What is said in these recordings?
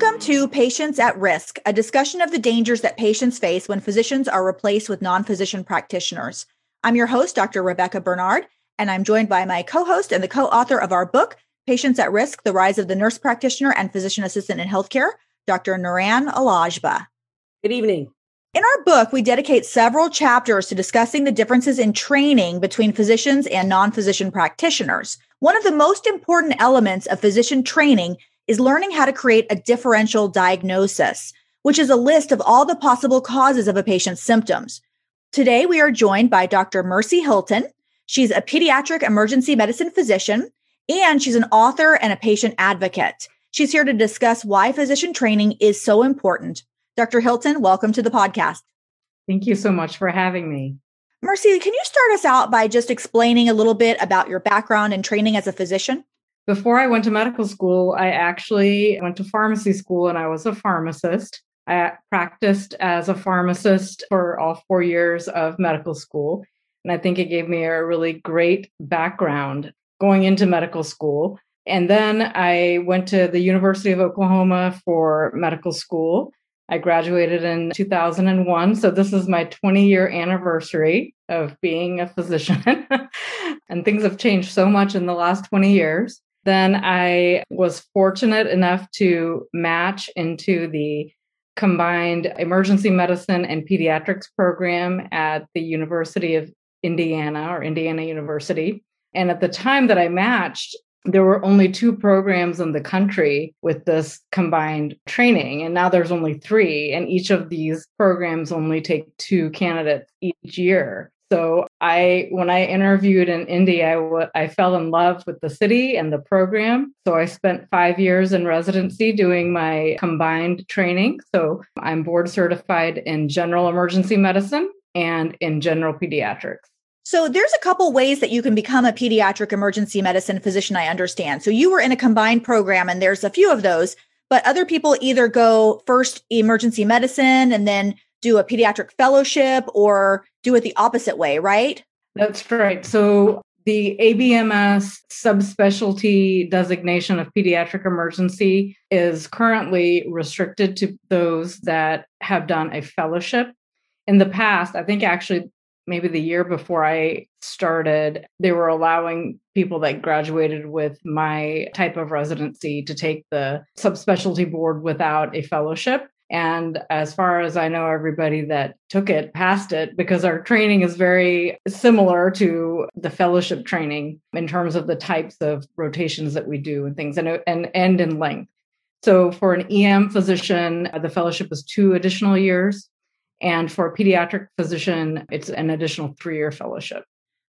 Welcome to Patients at Risk, a discussion of the dangers that patients face when physicians are replaced with non physician practitioners. I'm your host, Dr. Rebekah Bernard, and I'm joined by my co host and the co author of our book, Patients at Risk The Rise of the Nurse Practitioner and Physician Assistant in Healthcare, Dr. Niran Al-Agba. Good evening. In our book, we dedicate several chapters to discussing the differences in training between physicians and non physician practitioners. One of the most important elements of physician training is learning how to create a differential diagnosis, which is a list of all the possible causes of a patient's symptoms. Today, we are joined by Dr. Mercy Hylton. She's a pediatric emergency medicine physician, and she's an author and a patient advocate. She's here to discuss why physician training is so important. Dr. Hylton, welcome to the podcast. Thank you so much for having me. Mercy, can you start us out by just explaining a little bit about your background and training as a physician? Before I went to medical school, I actually went to pharmacy school and I was a pharmacist. I practiced as a pharmacist for all four years of medical school. And I think it gave me a really great background going into medical school. And then I went to the University of Oklahoma for medical school. I graduated in 2001. So this is my 20 year anniversary of being a physician. and things have changed so much in the last 20 years. Then I was fortunate enough to match into the combined emergency medicine and pediatrics program at the University of Indiana or Indiana University. And at the time that I matched, there were only two programs in the country with this combined training. And now there's only three. And each of these programs only take two candidates each year. So I, when I interviewed in Indy, I, w- I fell in love with the city and the program. So I spent five years in residency doing my combined training. So I'm board certified in general emergency medicine and in general pediatrics. So there's a couple ways that you can become a pediatric emergency medicine physician, I understand. So you were in a combined program and there's a few of those, but other people either go first emergency medicine and then do a pediatric fellowship or do it the opposite way, right? That's right. So the ABMS subspecialty designation of pediatric emergency is currently restricted to those that have done a fellowship. In the past, I think actually maybe the year before I started, they were allowing people that graduated with my type of residency to take the subspecialty board without a fellowship. And as far as I know, everybody that took it passed it because our training is very similar to the fellowship training in terms of the types of rotations that we do and things and, and end in length. So for an EM physician, the fellowship is two additional years. And for a pediatric physician, it's an additional three year fellowship.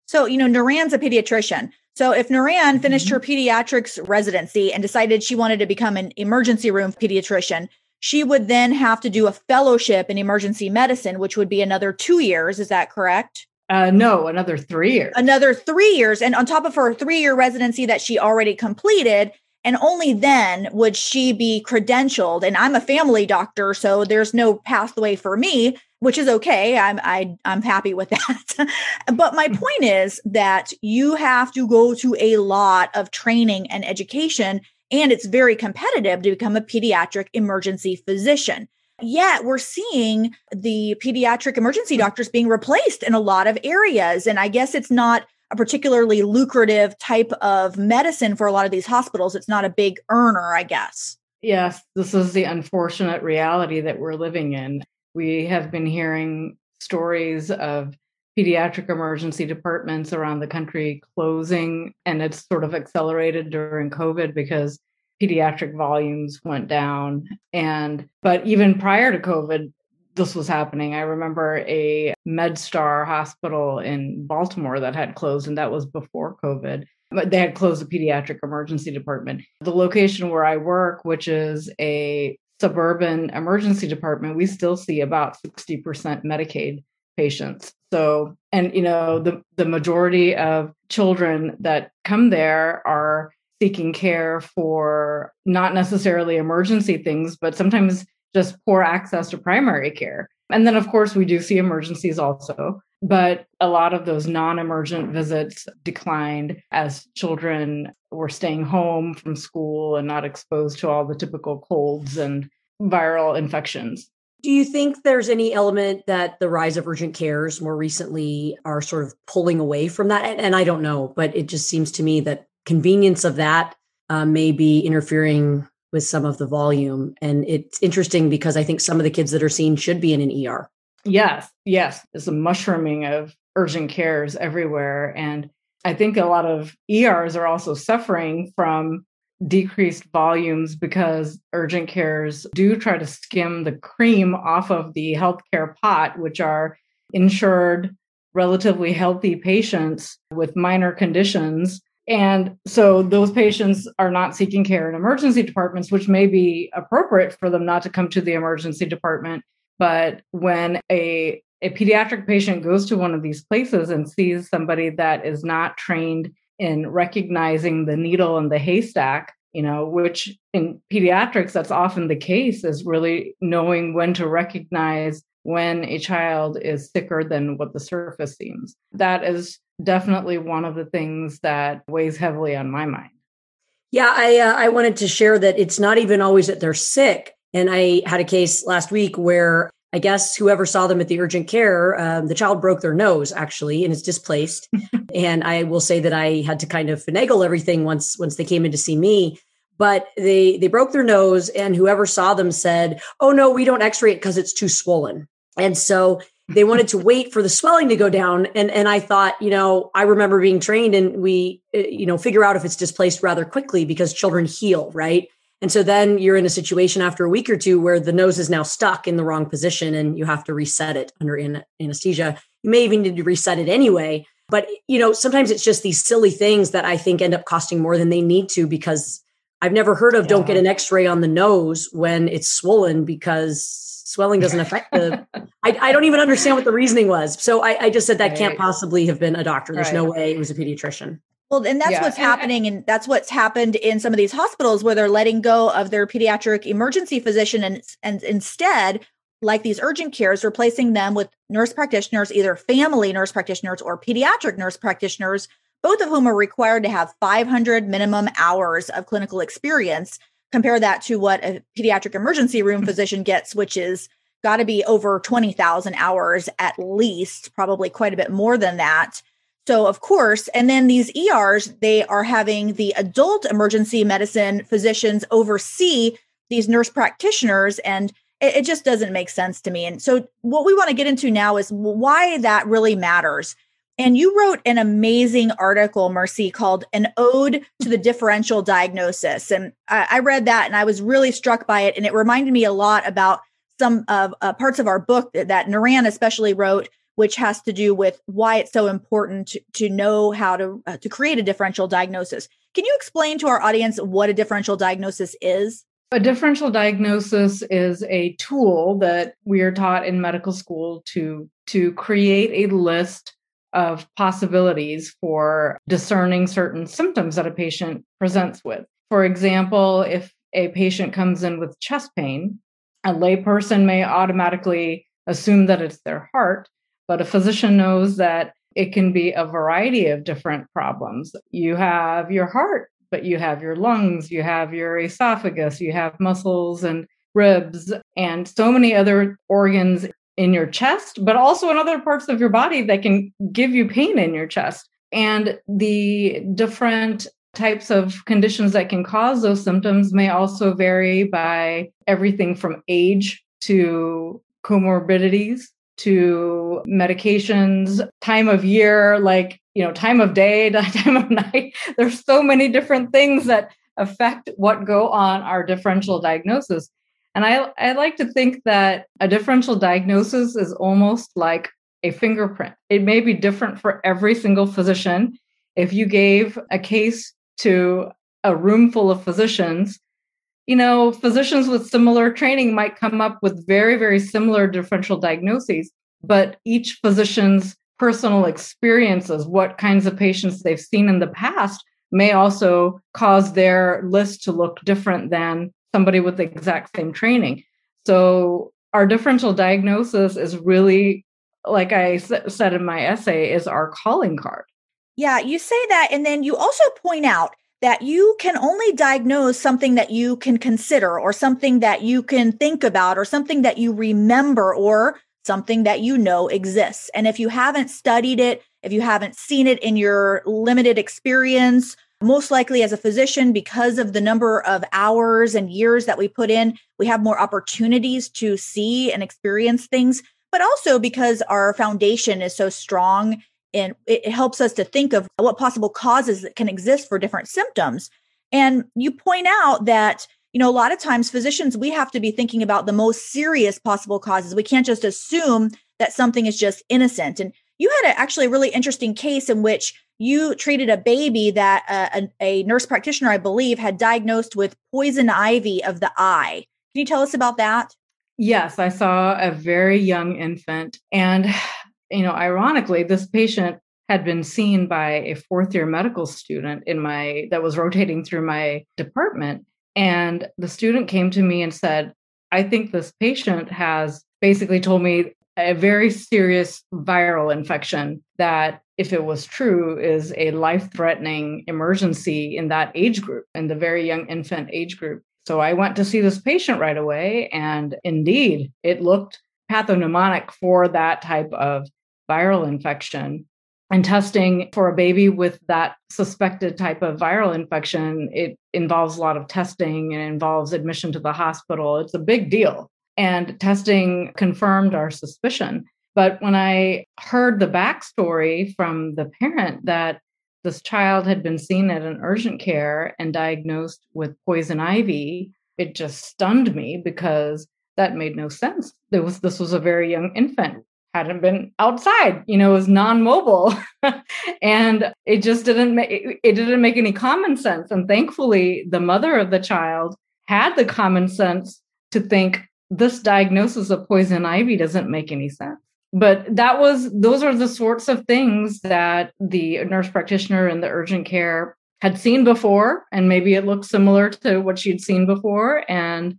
So, you know, Niran's a pediatrician. So if Nuran finished mm-hmm. her pediatrics residency and decided she wanted to become an emergency room pediatrician, she would then have to do a fellowship in emergency medicine, which would be another two years. Is that correct? Uh, no, another three years. Another three years. And on top of her three year residency that she already completed, and only then would she be credentialed. And I'm a family doctor, so there's no pathway for me, which is okay. I'm I, I'm happy with that. but my point is that you have to go to a lot of training and education and it's very competitive to become a pediatric emergency physician. Yet we're seeing the pediatric emergency hmm. doctors being replaced in a lot of areas. And I guess it's not a particularly lucrative type of medicine for a lot of these hospitals. It's not a big earner, I guess. Yes, this is the unfortunate reality that we're living in. We have been hearing stories of pediatric emergency departments around the country closing, and it's sort of accelerated during COVID because pediatric volumes went down. And but even prior to COVID, this was happening. I remember a MedStar hospital in Baltimore that had closed, and that was before COVID. But they had closed the pediatric emergency department. The location where I work, which is a suburban emergency department, we still see about 60% Medicaid patients. So, and you know, the the majority of children that come there are seeking care for not necessarily emergency things, but sometimes just poor access to primary care. And then, of course, we do see emergencies also. but a lot of those non emergent visits declined as children were staying home from school and not exposed to all the typical colds and viral infections. Do you think there's any element that the rise of urgent cares more recently are sort of pulling away from that? And, and I don't know, but it just seems to me that convenience of that uh, may be interfering with some of the volume. And it's interesting because I think some of the kids that are seen should be in an ER. Yes, yes. There's a mushrooming of urgent cares everywhere. And I think a lot of ERs are also suffering from decreased volumes because urgent cares do try to skim the cream off of the healthcare pot, which are insured, relatively healthy patients with minor conditions. And so those patients are not seeking care in emergency departments, which may be appropriate for them not to come to the emergency department. But when a a pediatric patient goes to one of these places and sees somebody that is not trained in recognizing the needle in the haystack, you know, which in pediatrics, that's often the case, is really knowing when to recognize when a child is sicker than what the surface seems. That is definitely one of the things that weighs heavily on my mind. Yeah, I uh, I wanted to share that it's not even always that they're sick. And I had a case last week where I guess whoever saw them at the urgent care, um, the child broke their nose actually and is displaced. and I will say that I had to kind of finagle everything once once they came in to see me. But they they broke their nose, and whoever saw them said, "Oh no, we don't X-ray it because it's too swollen." And so they wanted to wait for the swelling to go down. And and I thought, you know, I remember being trained, and we, uh, you know, figure out if it's displaced rather quickly because children heal, right? And so then you're in a situation after a week or two where the nose is now stuck in the wrong position and you have to reset it under anesthesia. You may even need to reset it anyway. But, you know, sometimes it's just these silly things that I think end up costing more than they need to because I've never heard of yeah. don't get an x ray on the nose when it's swollen because swelling doesn't affect the. I, I, don't even understand what the reasoning was. So I, I just said that right. can't possibly have been a doctor. There's right. no way it was a pediatrician. Well, and that's yeah. what's happening, and that's what's happened in some of these hospitals where they're letting go of their pediatric emergency physician, and and instead, like these urgent cares, replacing them with nurse practitioners, either family nurse practitioners or pediatric nurse practitioners, both of whom are required to have 500 minimum hours of clinical experience. Compare that to what a pediatric emergency room physician gets, which is got to be over 20,000 hours at least, probably quite a bit more than that. So, of course, and then these ERs, they are having the adult emergency medicine physicians oversee these nurse practitioners. And it, it, just doesn't make sense to me. And so, what we want to get into now is why that really matters. And you wrote an amazing article, Mercy, called An Ode to the Differential Diagnosis. And I, I read that and I was really struck by it. And it reminded me a lot about some of uh, parts of our book that, that Niran especially wrote which has to do with why it's so important to, to know how to uh, to create a differential diagnosis. Can you explain to our audience what a differential diagnosis is? A differential diagnosis is a tool that we are taught in medical school to to create a list of possibilities for discerning certain symptoms that a patient presents with. For example, if a patient comes in with chest pain, a layperson may automatically assume that it's their heart but a physician knows that it can be a variety of different problems. You have your heart, but you have your lungs, you have your esophagus, you have muscles and ribs, and so many other organs in your chest, but also in other parts of your body that can give you pain in your chest. And the different types of conditions that can cause those symptoms may also vary by everything from age to comorbidities to medications, time of year, like, you know, time of day, time of night. There's so many different things that affect what go on our differential diagnosis. And I, I like to think that a differential diagnosis is almost like a fingerprint. It may be different for every single physician. If you gave a case to a room full of physicians, you know, physicians with similar training might come up with very, very similar differential diagnoses, but each physician's personal experiences, what kinds of patients they've seen in the past, may also cause their list to look different than somebody with the exact same training. So, our differential diagnosis is really like I said in my essay, is our calling card. Yeah, you say that. And then you also point out that you can only diagnose something that you can consider or something that you can think about or something that you remember or something that you know exists. And if you haven't studied it, if you haven't seen it in your limited experience, most likely as a physician, because of the number of hours and years that we put in, we have more opportunities to see and experience things, but also because our foundation is so strong and it helps us to think of what possible causes that can exist for different symptoms. And you point out that, you know, a lot of times physicians, we have to be thinking about the most serious possible causes. We can't just assume that something is just innocent. And you had a, actually a really interesting case in which you treated a baby that uh, a, a nurse practitioner, I believe, had diagnosed with poison ivy of the eye. Can you tell us about that? Yes, I saw a very young infant. And you know, ironically, this patient had been seen by a fourth year medical student in my that was rotating through my department. And the student came to me and said, I think this patient has basically told me a very serious viral infection that, if it was true, is a life threatening emergency in that age group, in the very young infant age group. So I went to see this patient right away. And indeed, it looked pathognomonic for that type of viral infection. And testing for a baby with that suspected type of viral infection, it involves a lot of testing and involves admission to the hospital. It's a big deal. And testing confirmed our suspicion. But when I heard the backstory from the parent that this child had been seen at an urgent care and diagnosed with poison ivy, it just stunned me because that made no sense. There was this was a very young infant hadn't been outside you know was non-mobile. And it just didn't make it didn't make any common sense. And thankfully the mother of the child had the common sense to think this diagnosis of poison ivy doesn't make any sense. But that was those are the sorts of things that the nurse practitioner in the urgent care had seen before. And maybe it looked similar to what she'd seen before. And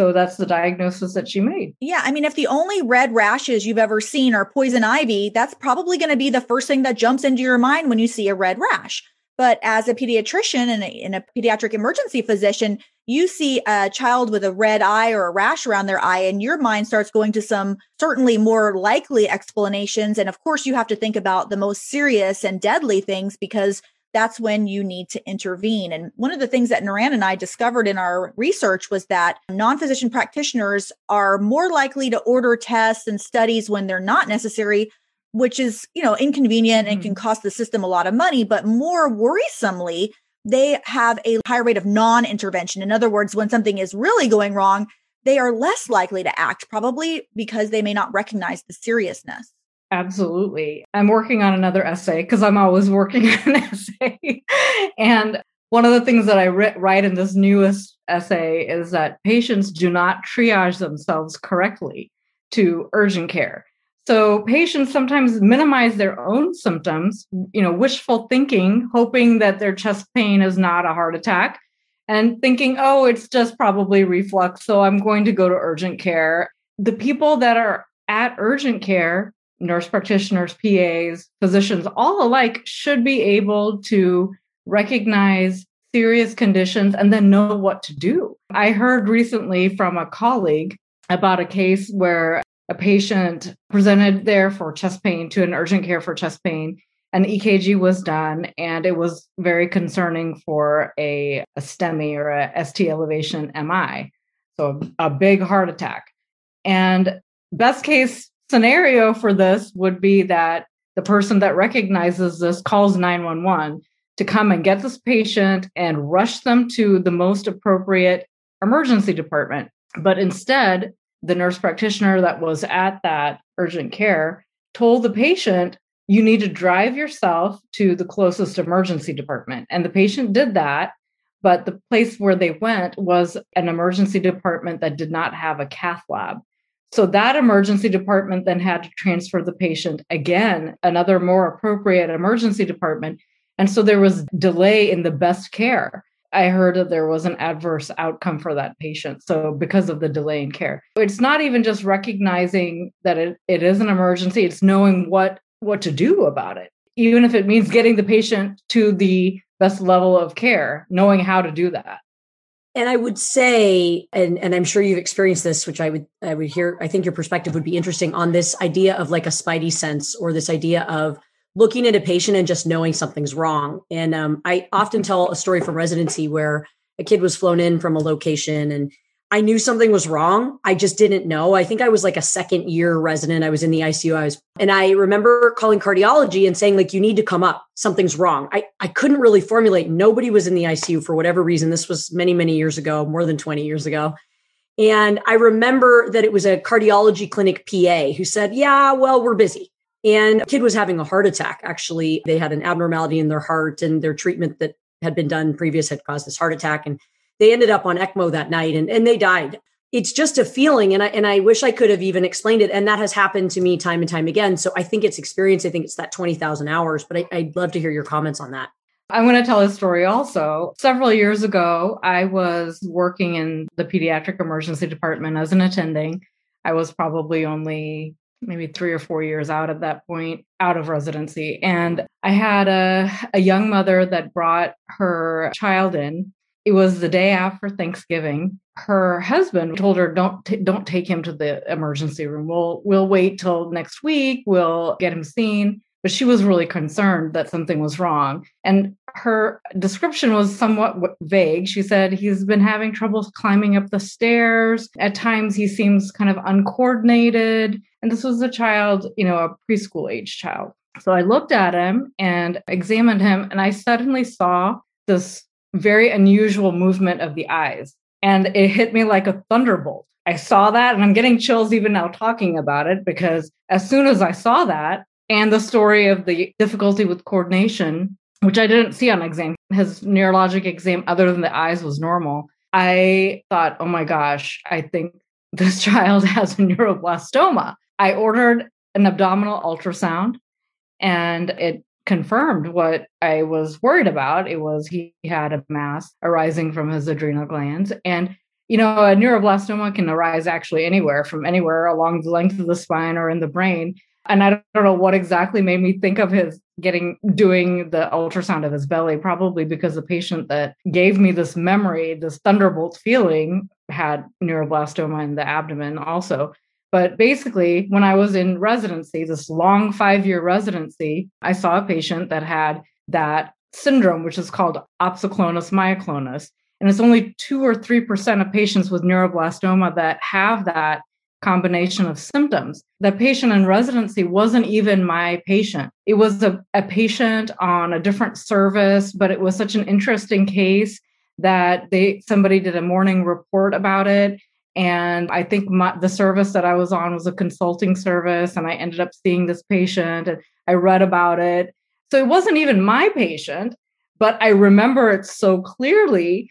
so that's the diagnosis that she made. Yeah. I mean, if the only red rashes you've ever seen are poison ivy, that's probably going to be the first thing that jumps into your mind when you see a red rash. But as a pediatrician and a, and a pediatric emergency physician, you see a child with a red eye or a rash around their eye, and your mind starts going to some certainly more likely explanations. And of course, you have to think about the most serious and deadly things because that's when you need to intervene. And one of the things that Niran and I discovered in our research was that non physician practitioners are more likely to order tests and studies when they're not necessary, which is, you know, inconvenient and can mm-hmm. cost the system a lot of money. But more worrisomely, they have a higher rate of non intervention. In other words, when something is really going wrong, they are less likely to act, probably because they may not recognize the seriousness. Absolutely. I'm working on another essay because I'm always working on an essay. and one of the things that I write in this newest essay is that patients do not triage themselves correctly to urgent care. So patients sometimes minimize their own symptoms, you know, wishful thinking, hoping that their chest pain is not a heart attack and thinking, oh, it's just probably reflux. So I'm going to go to urgent care. The people that are at urgent care nurse practitioners, PAs, physicians, all alike should be able to recognize serious conditions and then know what to do. I heard recently from a colleague about a case where a patient presented there for chest pain to an urgent care for chest pain. An EKG was done, and it was very concerning for a, a STEMI or a ST elevation MI, so a big heart attack. And best case scenario for this would be that the person that recognizes this calls 911 to come and get this patient and rush them to the most appropriate emergency department. But instead, the nurse practitioner that was at that urgent care told the patient, you need to drive yourself to the closest emergency department. And the patient did that. But the place where they went was an emergency department that did not have a cath lab. So that emergency department then had to transfer the patient again, another more appropriate emergency department. And so there was delay in the best care. I heard that there was an adverse outcome for that patient. So, because of the delay in care, it's not even just recognizing that it, it is an emergency, it's knowing what, what to do about it, even if it means getting the patient to the best level of care, knowing how to do that. And I would say, and, and I'm sure you've experienced this, which I would I would hear, I think your perspective would be interesting on this idea of like a spidey sense or this idea of looking at a patient and just knowing something's wrong. And um, I often tell a story from residency where a kid was flown in from a location and I knew something was wrong. I just didn't know. I think I was like a second year resident. I was in the ICU. I was, and I remember calling cardiology and saying, like, you need to come up. Something's wrong. I, I couldn't really formulate. Nobody was in the ICU for whatever reason. This was many, many years ago, more than 20 years ago. And I remember that it was a cardiology clinic PA who said, yeah, well, we're busy. And a kid was having a heart attack. Actually, they had an abnormality in their heart and their treatment that had been done previous had caused this heart attack. And they ended up on ECMO that night and, and they died. It's just a feeling. And I, and I wish I could have even explained it. And that has happened to me time and time again. So I think it's experience. I think it's that 20,000 hours, but I, I'd love to hear your comments on that. I want to tell a story also. Several years ago, I was working in the pediatric emergency department as an attending. I was probably only maybe three or four years out at that point, out of residency. And I had a, a young mother that brought her child in. It was the day after Thanksgiving. Her husband told her, "Don't t- don't take him to the emergency room. We'll we'll wait till next week. We'll get him seen." but she was really concerned that something was wrong. And her description was somewhat vague. She said he's been having trouble climbing up the stairs. At times, he seems kind of uncoordinated. And this was a child, you know, a preschool age child. So I looked at him and examined him, and I suddenly saw this very unusual movement of the eyes. And it hit me like a thunderbolt. I saw that, and I'm getting chills even now talking about it because as soon as I saw that, and the story of the difficulty with coordination, which I didn't see on exam. His neurologic exam, other than the eyes, was normal. I thought, oh my gosh, I think this child has a neuroblastoma. I ordered an abdominal ultrasound and it confirmed what I was worried about. It was he had a mass arising from his adrenal glands. And, you know, a neuroblastoma can arise actually anywhere from anywhere along the length of the spine or in the brain and I don't know what exactly made me think of his getting doing the ultrasound of his belly, probably because the patient that gave me this memory, this thunderbolt feeling, had neuroblastoma in the abdomen also. But basically, when I was in residency, this long five year residency, I saw a patient that had that syndrome, which is called opsoclonus myoclonus. And it's only two or 3% of patients with neuroblastoma that have that combination of symptoms. The patient in residency wasn't even my patient. It was a, a patient on a different service, but it was such an interesting case that they somebody did a morning report about it. And I think my, the service that I was on was a consulting service, and I ended up seeing this patient and I read about it. So it wasn't even my patient, but I remember it so clearly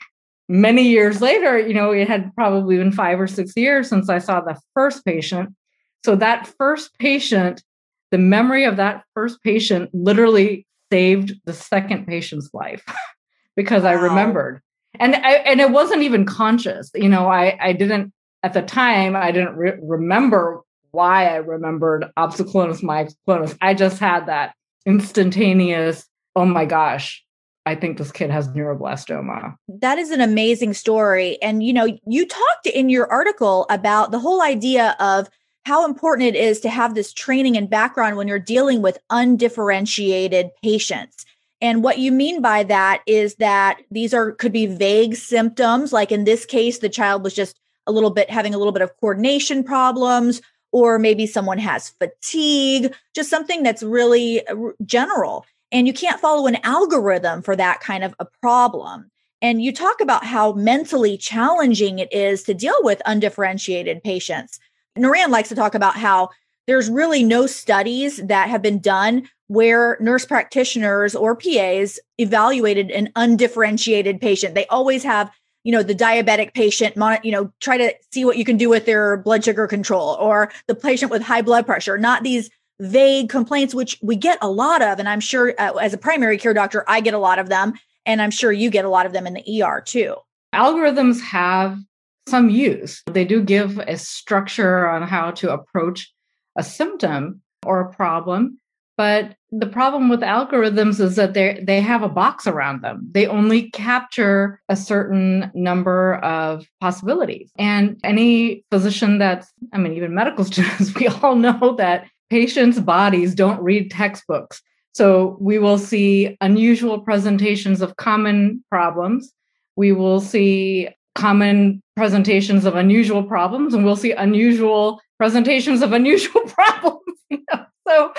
many years later, you know, it had probably been five or six years since I saw the first patient. So that first patient, the memory of that first patient literally saved the second patient's life because wow. I remembered. And I, and it wasn't even conscious. You know, I I didn't at the time I didn't re- remember why I remembered opsoclonus myoclonus. I just had that instantaneous, oh my gosh, I think this kid has neuroblastoma. That is an amazing story. And, you know, you talked in your article about the whole idea of how important it is to have this training and background when you're dealing with undifferentiated patients. And what you mean by that is that these are could be vague symptoms. Like in this case, the child was just a little bit having a little bit of coordination problems, or maybe someone has fatigue, just something that's really uh, general. And you can't follow an algorithm for that kind of a problem. And you talk about how mentally challenging it is to deal with undifferentiated patients. Niran likes to talk about how there's really no studies that have been done where nurse practitioners or PAs evaluated an undifferentiated patient. They always have, you know, the diabetic patient, you know, try to see what you can do with their blood sugar control or the patient with high blood pressure, not these vague complaints, which we get a lot of. And I'm sure uh, as a primary care doctor, I get a lot of them. And I'm sure you get a lot of them in the ER too. Algorithms have some use. They do give a structure on how to approach a symptom or a problem. But the problem with algorithms is that they they have a box around them. They only capture a certain number of possibilities. And any physician that's, I mean, even medical students, we all know that patients' bodies don't read textbooks. So we will see unusual presentations of common problems. We will see common presentations of unusual problems, and we'll see unusual presentations of unusual problems. You know? So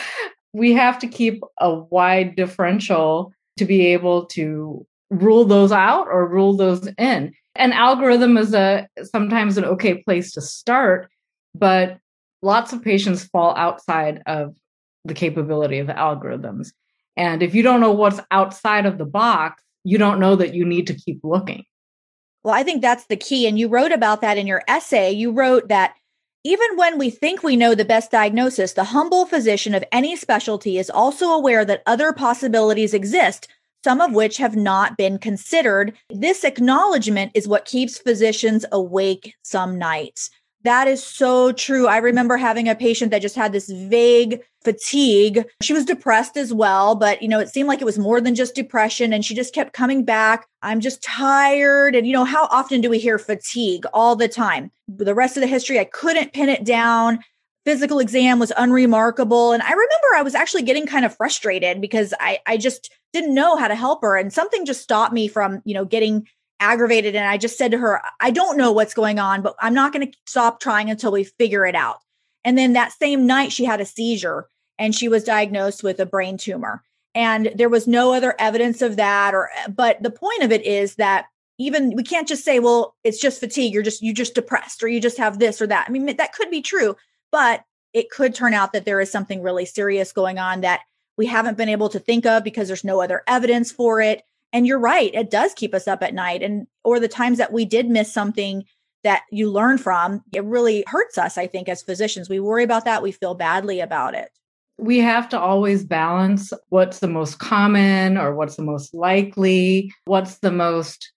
we have to keep a wide differential to be able to rule those out or rule those in. An algorithm is a sometimes an okay place to start, but lots of patients fall outside of the capability of algorithms. And if you don't know what's outside of the box, you don't know that you need to keep looking. Well, I think that's the key. And you wrote about that in your essay. You wrote that even when we think we know the best diagnosis, the humble physician of any specialty is also aware that other possibilities exist, some of which have not been considered. This acknowledgement is what keeps physicians awake some nights. That is so true. I remember having a patient that just had this vague fatigue. She was depressed as well, but you know, it seemed like it was more than just depression and she just kept coming back. I'm just tired. And you know, how often do we hear fatigue all the time? The rest of the history, I couldn't pin it down. Physical exam was unremarkable. And I remember I was actually getting kind of frustrated because I, I just didn't know how to help her. And something just stopped me from, you know, getting aggravated. And I just said to her, I don't know what's going on, but I'm not going to stop trying until we figure it out. And then that same night, she had a seizure and she was diagnosed with a brain tumor. And there was no other evidence of that. Or, but the point of it is that even we can't just say, well, it's just fatigue. You're just, you just depressed or you just have this or that. I mean, that could be true, but it could turn out that there is something really serious going on that we haven't been able to think of because there's no other evidence for it and you're right it does keep us up at night and or the times that we did miss something that you learn from it really hurts us i think as physicians. We worry about that we feel badly about it. We have to always balance what's the most common or what's the most likely what's the most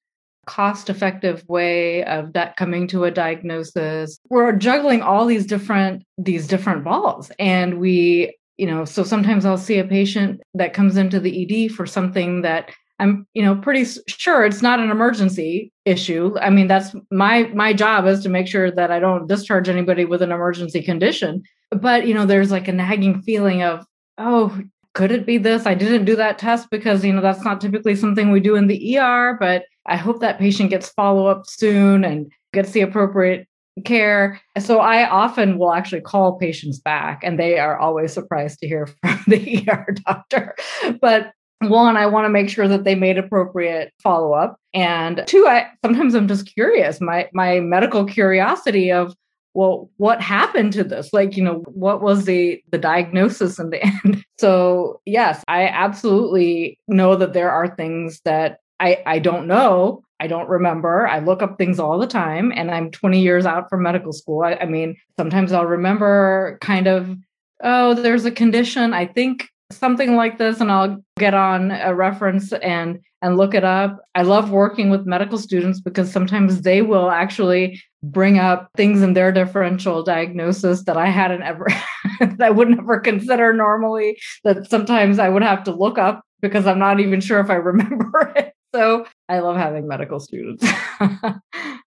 cost effective way of that coming to a diagnosis. We're juggling all these different these different balls and we you know so sometimes i'll see a patient that comes into the ed for something that I'm, you know, pretty sure it's not an emergency issue. I mean, that's my my job is to make sure that I don't discharge anybody with an emergency condition. But, you know, there's like a nagging feeling of, oh, could it be this? I didn't do that test because, you know, that's not typically something we do in the ER, but I hope that patient gets follow up soon and gets the appropriate care. So I often will actually call patients back and they are always surprised to hear from the ER doctor. But one i want to make sure that they made appropriate follow-up. And two i sometimes i'm just curious my my medical curiosity of well what happened to this? Like you know what was the the diagnosis in the end? So yes i absolutely know that there are things that i i don't know i don't remember. I look up things all the time and i'm 20 years out from medical school. I, I mean sometimes i'll remember kind of oh there's a condition. I think something like this and I'll get on a reference and and look it up. I love working with medical students because sometimes they will actually bring up things in their differential diagnosis that I hadn't ever that I would never consider normally that sometimes I would have to look up because I'm not even sure if I remember it. So I love having medical students.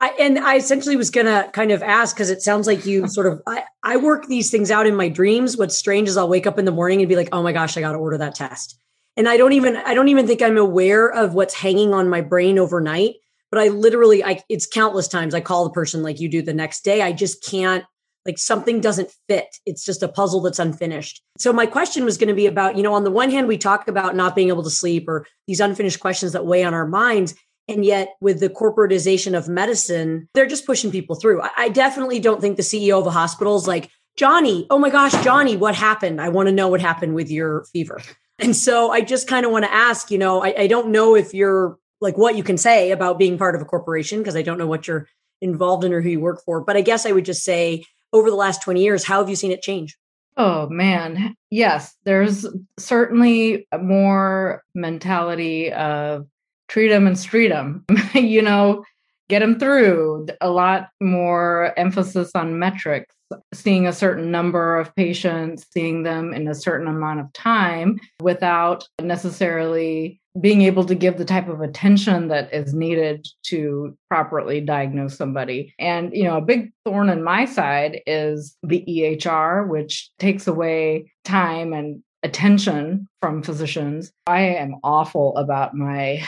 I, and I essentially was going to kind of ask because it sounds like you sort of I, I work these things out in my dreams. What's strange is I'll wake up in the morning and be like, "Oh my gosh, I got to order that test." And I don't even I don't even think I'm aware of what's hanging on my brain overnight. But I literally, I it's countless times I call the person like you do the next day. I just can't like something doesn't fit. It's just a puzzle that's unfinished. So my question was going to be about, you know, on the one hand, we talk about not being able to sleep or these unfinished questions that weigh on our minds. And yet, with the corporatization of medicine, they're just pushing people through. I, definitely don't think the CEO of a hospital is like, Johnny, oh my gosh, Johnny, what happened? I want to know what happened with your fever. And so I just kind of want to ask, you know, I, I don't know if you're like what you can say about being part of a corporation because I don't know what you're involved in or who you work for. But I guess I would just say over the last 20 years, how have you seen it change? Oh man, yes, there's certainly more mentality of treat them and street them. you know, get them through. A lot more emphasis on metrics, seeing a certain number of patients, seeing them in a certain amount of time without necessarily being able to give the type of attention that is needed to properly diagnose somebody. And, you know, a big thorn in my side is the EHR, which takes away time and attention from physicians. I am awful about my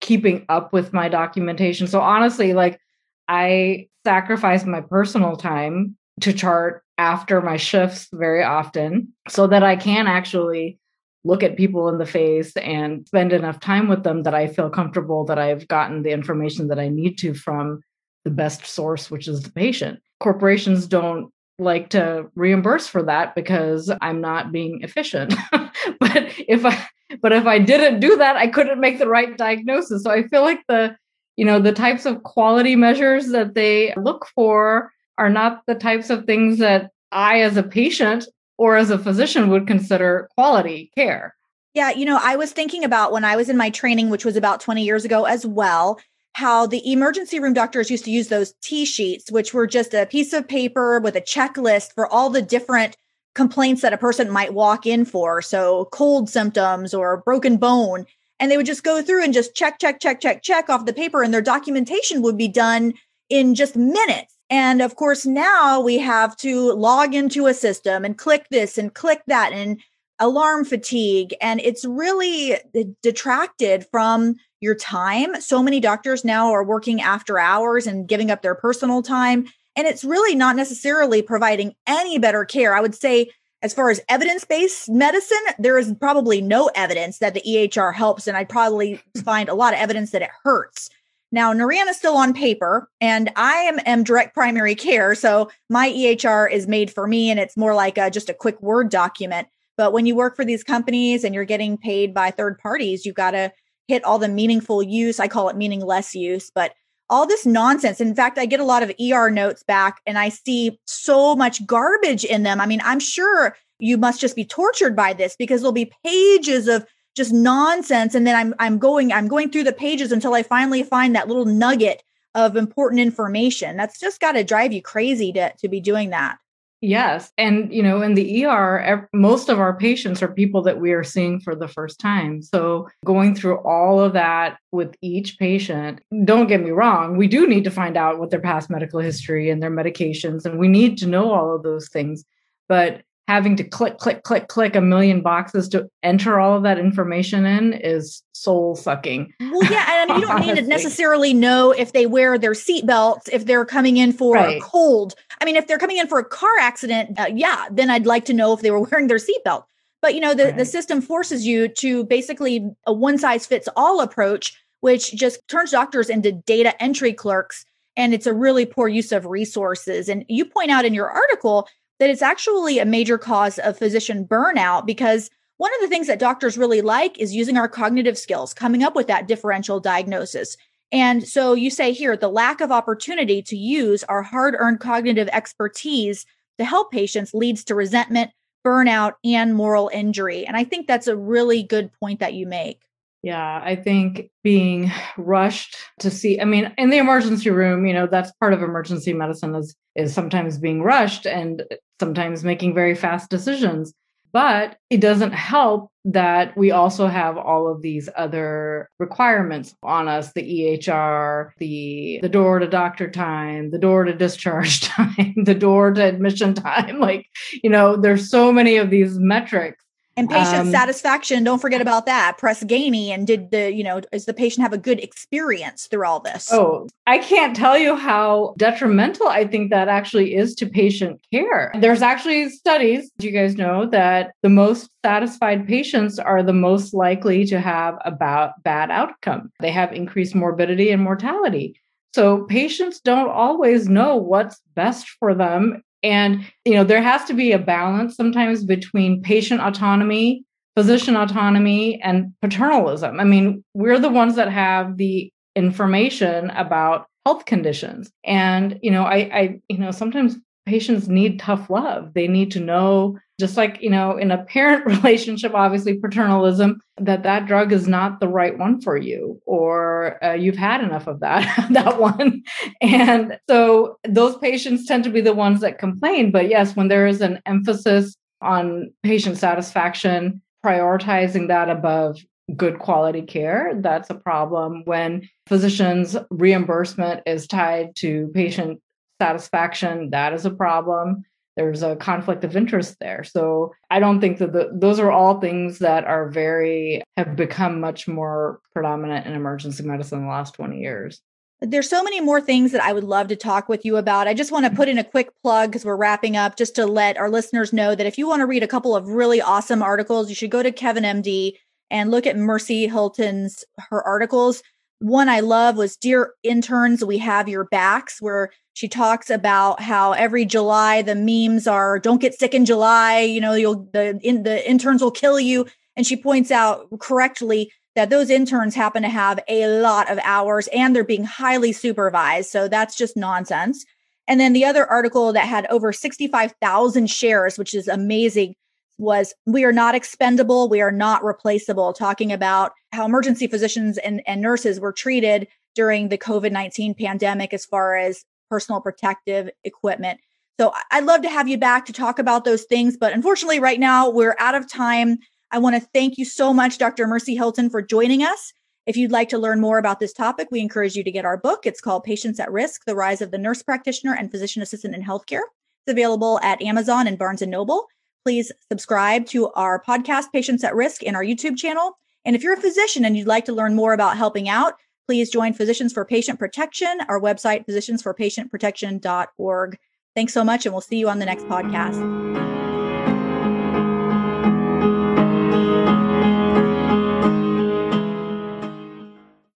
keeping up with my documentation. So honestly, like I sacrifice my personal time to chart after my shifts very often so that I can actually look at people in the face and spend enough time with them that I feel comfortable that I've gotten the information that I need to from the best source, which is the patient. Corporations don't like to reimburse for that because I'm not being efficient. but if I but if I didn't do that, I couldn't make the right diagnosis. So I feel like the you know the types of quality measures that they look for are not the types of things that I as a patient or as a physician would consider quality care. Yeah, you know, I was thinking about when I was in my training, which was about 20 years ago as well, how the emergency room doctors used to use those T sheets, which were just a piece of paper with a checklist for all the different complaints that a person might walk in for. So, cold symptoms or broken bone. And they would just go through and just check, check, check, check, check off the paper, and their documentation would be done in just minutes. And of course, now we have to log into a system and click this and click that and alarm fatigue. And it's really detracted from your time. So many doctors now are working after hours and giving up their personal time. And it's really not necessarily providing any better care. I would say, as far as evidence based medicine, there is probably no evidence that the EHR helps. And I'd probably find a lot of evidence that it hurts. Now, Narayan is still on paper, and I am, am direct primary care. So my EHR is made for me, and it's more like a, just a quick Word document. But when you work for these companies and you're getting paid by third parties, you've got to hit all the meaningful use. I call it meaningless use, but all this nonsense. In fact, I get a lot of ER notes back and I see so much garbage in them. I mean, I'm sure you must just be tortured by this because there'll be pages of just nonsense and then i'm i'm going i'm going through the pages until i finally find that little nugget of important information that's just got to drive you crazy to to be doing that yes. And you know in the er most of our patients are people that we are seeing for the first time. So going through all of that with each patient don't get me wrong we do need to find out what their past medical history and their medications and we need to know all of those things. But having to click, click, click, click a million boxes to enter all of that information in is soul sucking. Well, yeah, and you don't need to necessarily know if they wear their seatbelts if they're coming in for right. a cold. I mean, if they're coming in for a car accident, uh, yeah, then I'd like to know if they were wearing their seatbelt. But you know, the, right. the system forces you to basically a one size fits all approach, which just turns doctors into data entry clerks. And it's a really poor use of resources. And you point out in your article that it's actually a major cause of physician burnout because one of the things that doctors really like is using our cognitive skills, coming up with that differential diagnosis. And so you say here the lack of opportunity to use our hard earned cognitive expertise to help patients leads to resentment, burnout, and moral injury. And I think that's a really good point that you make. Yeah, I think being rushed to see, I mean, in the emergency room, you know, that's part of emergency medicine is is sometimes being rushed and sometimes making very fast decisions. But it doesn't help that we also have all of these other requirements on us the EHR, the the door to doctor time, the door to discharge time, the door to admission time. Like, you know, there's so many of these metrics and patient um, satisfaction, don't forget about that. Press Ganey and did the, you know, does the patient have a good experience through all this? Oh, I can't tell you how detrimental I think that actually is to patient care. There's actually studies, you guys know, that the most satisfied patients are the most likely to have a bad outcome. They have increased morbidity and mortality. So patients don't always know what's best for them and, you know, there has to be a balance sometimes between patient autonomy, physician autonomy, and paternalism. I mean, we're the ones that have the information about health conditions. And, you know, I, I, you know, sometimes patients need tough love. They need to know, just like, you know, in a parent relationship, obviously paternalism, that that drug is not the right one for you or uh, you've had enough of that, that one. And so those patients tend to be the ones that complain. But yes, when there is an emphasis on patient satisfaction, prioritizing that above good quality care. That's a problem when physicians' reimbursement is tied to patient satisfaction. That is a problem. There's a conflict of interest there. So I don't think that the, those are all things that are very, have become much more predominant in emergency medicine in the last 20 years. There's so many more things that I would love to talk with you about. I just want to put in a quick plug because we're wrapping up just to let our listeners know that if you want to read a couple of really awesome articles, you should go to Kevin MD and look at Mercy Hylton's her articles. One I love was Dear Interns, We Have Your Backs, where she talks about how every July the memes are don't get sick in July, you know, you'll the in, the interns will kill you. And she points out correctly that those interns happen to have a lot of hours and they're being highly supervised. So that's just nonsense. And then the other article that had over 65,000 shares, which is amazing, was we are not expendable, we are not replaceable, talking about how emergency physicians and, and nurses were treated during the COVID 19 pandemic as far as personal protective equipment. So I'd love to have you back to talk about those things. But unfortunately, right now, we're out of time. I want to thank you so much, Dr. Mercy Hylton, for joining us. If you'd like to learn more about this topic, we encourage you to get our book. It's called Patients at Risk The Rise of the Nurse Practitioner and Physician Assistant in Healthcare. It's available at Amazon and Barnes and Noble. Please subscribe to our podcast, Patients at Risk, in our YouTube channel. And if you're a physician and you'd like to learn more about helping out, please join Physicians for Patient Protection, our website, physiciansforpatientprotection.org. Thanks so much, and we'll see you on the next podcast.